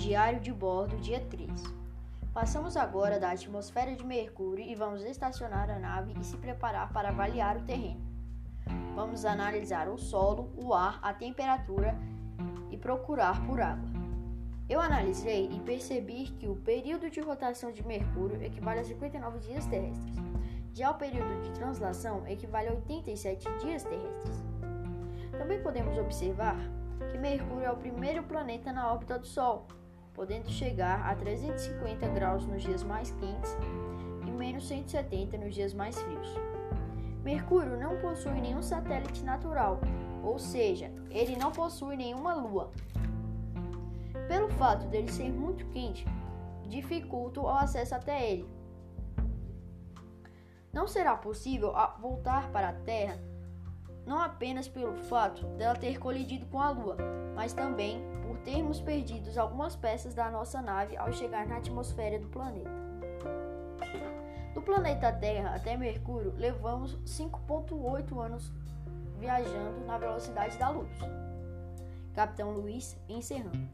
Diário de bordo, dia 3. Passamos agora da atmosfera de Mercúrio e vamos estacionar a nave e se preparar para avaliar o terreno. Vamos analisar o solo, o ar, a temperatura e procurar por água. Eu analisei e percebi que o período de rotação de Mercúrio equivale a 59 dias terrestres. Já o período de translação equivale a 87 dias terrestres. Também podemos observar que Mercúrio é o primeiro planeta na órbita do Sol, podendo chegar a 350 graus nos dias mais quentes e menos 170 nos dias mais frios. Mercúrio não possui nenhum satélite natural, ou seja, ele não possui nenhuma lua. Pelo fato dele ser muito quente, dificulta o acesso até ele. Não será possível voltar para a Terra não apenas pelo fato dela ter colidido com a Lua, mas também termos perdido algumas peças da nossa nave ao chegar na atmosfera do planeta. Do planeta Terra até Mercúrio, levamos 5,8 anos viajando na velocidade da luz. Capitão Luiz encerrando.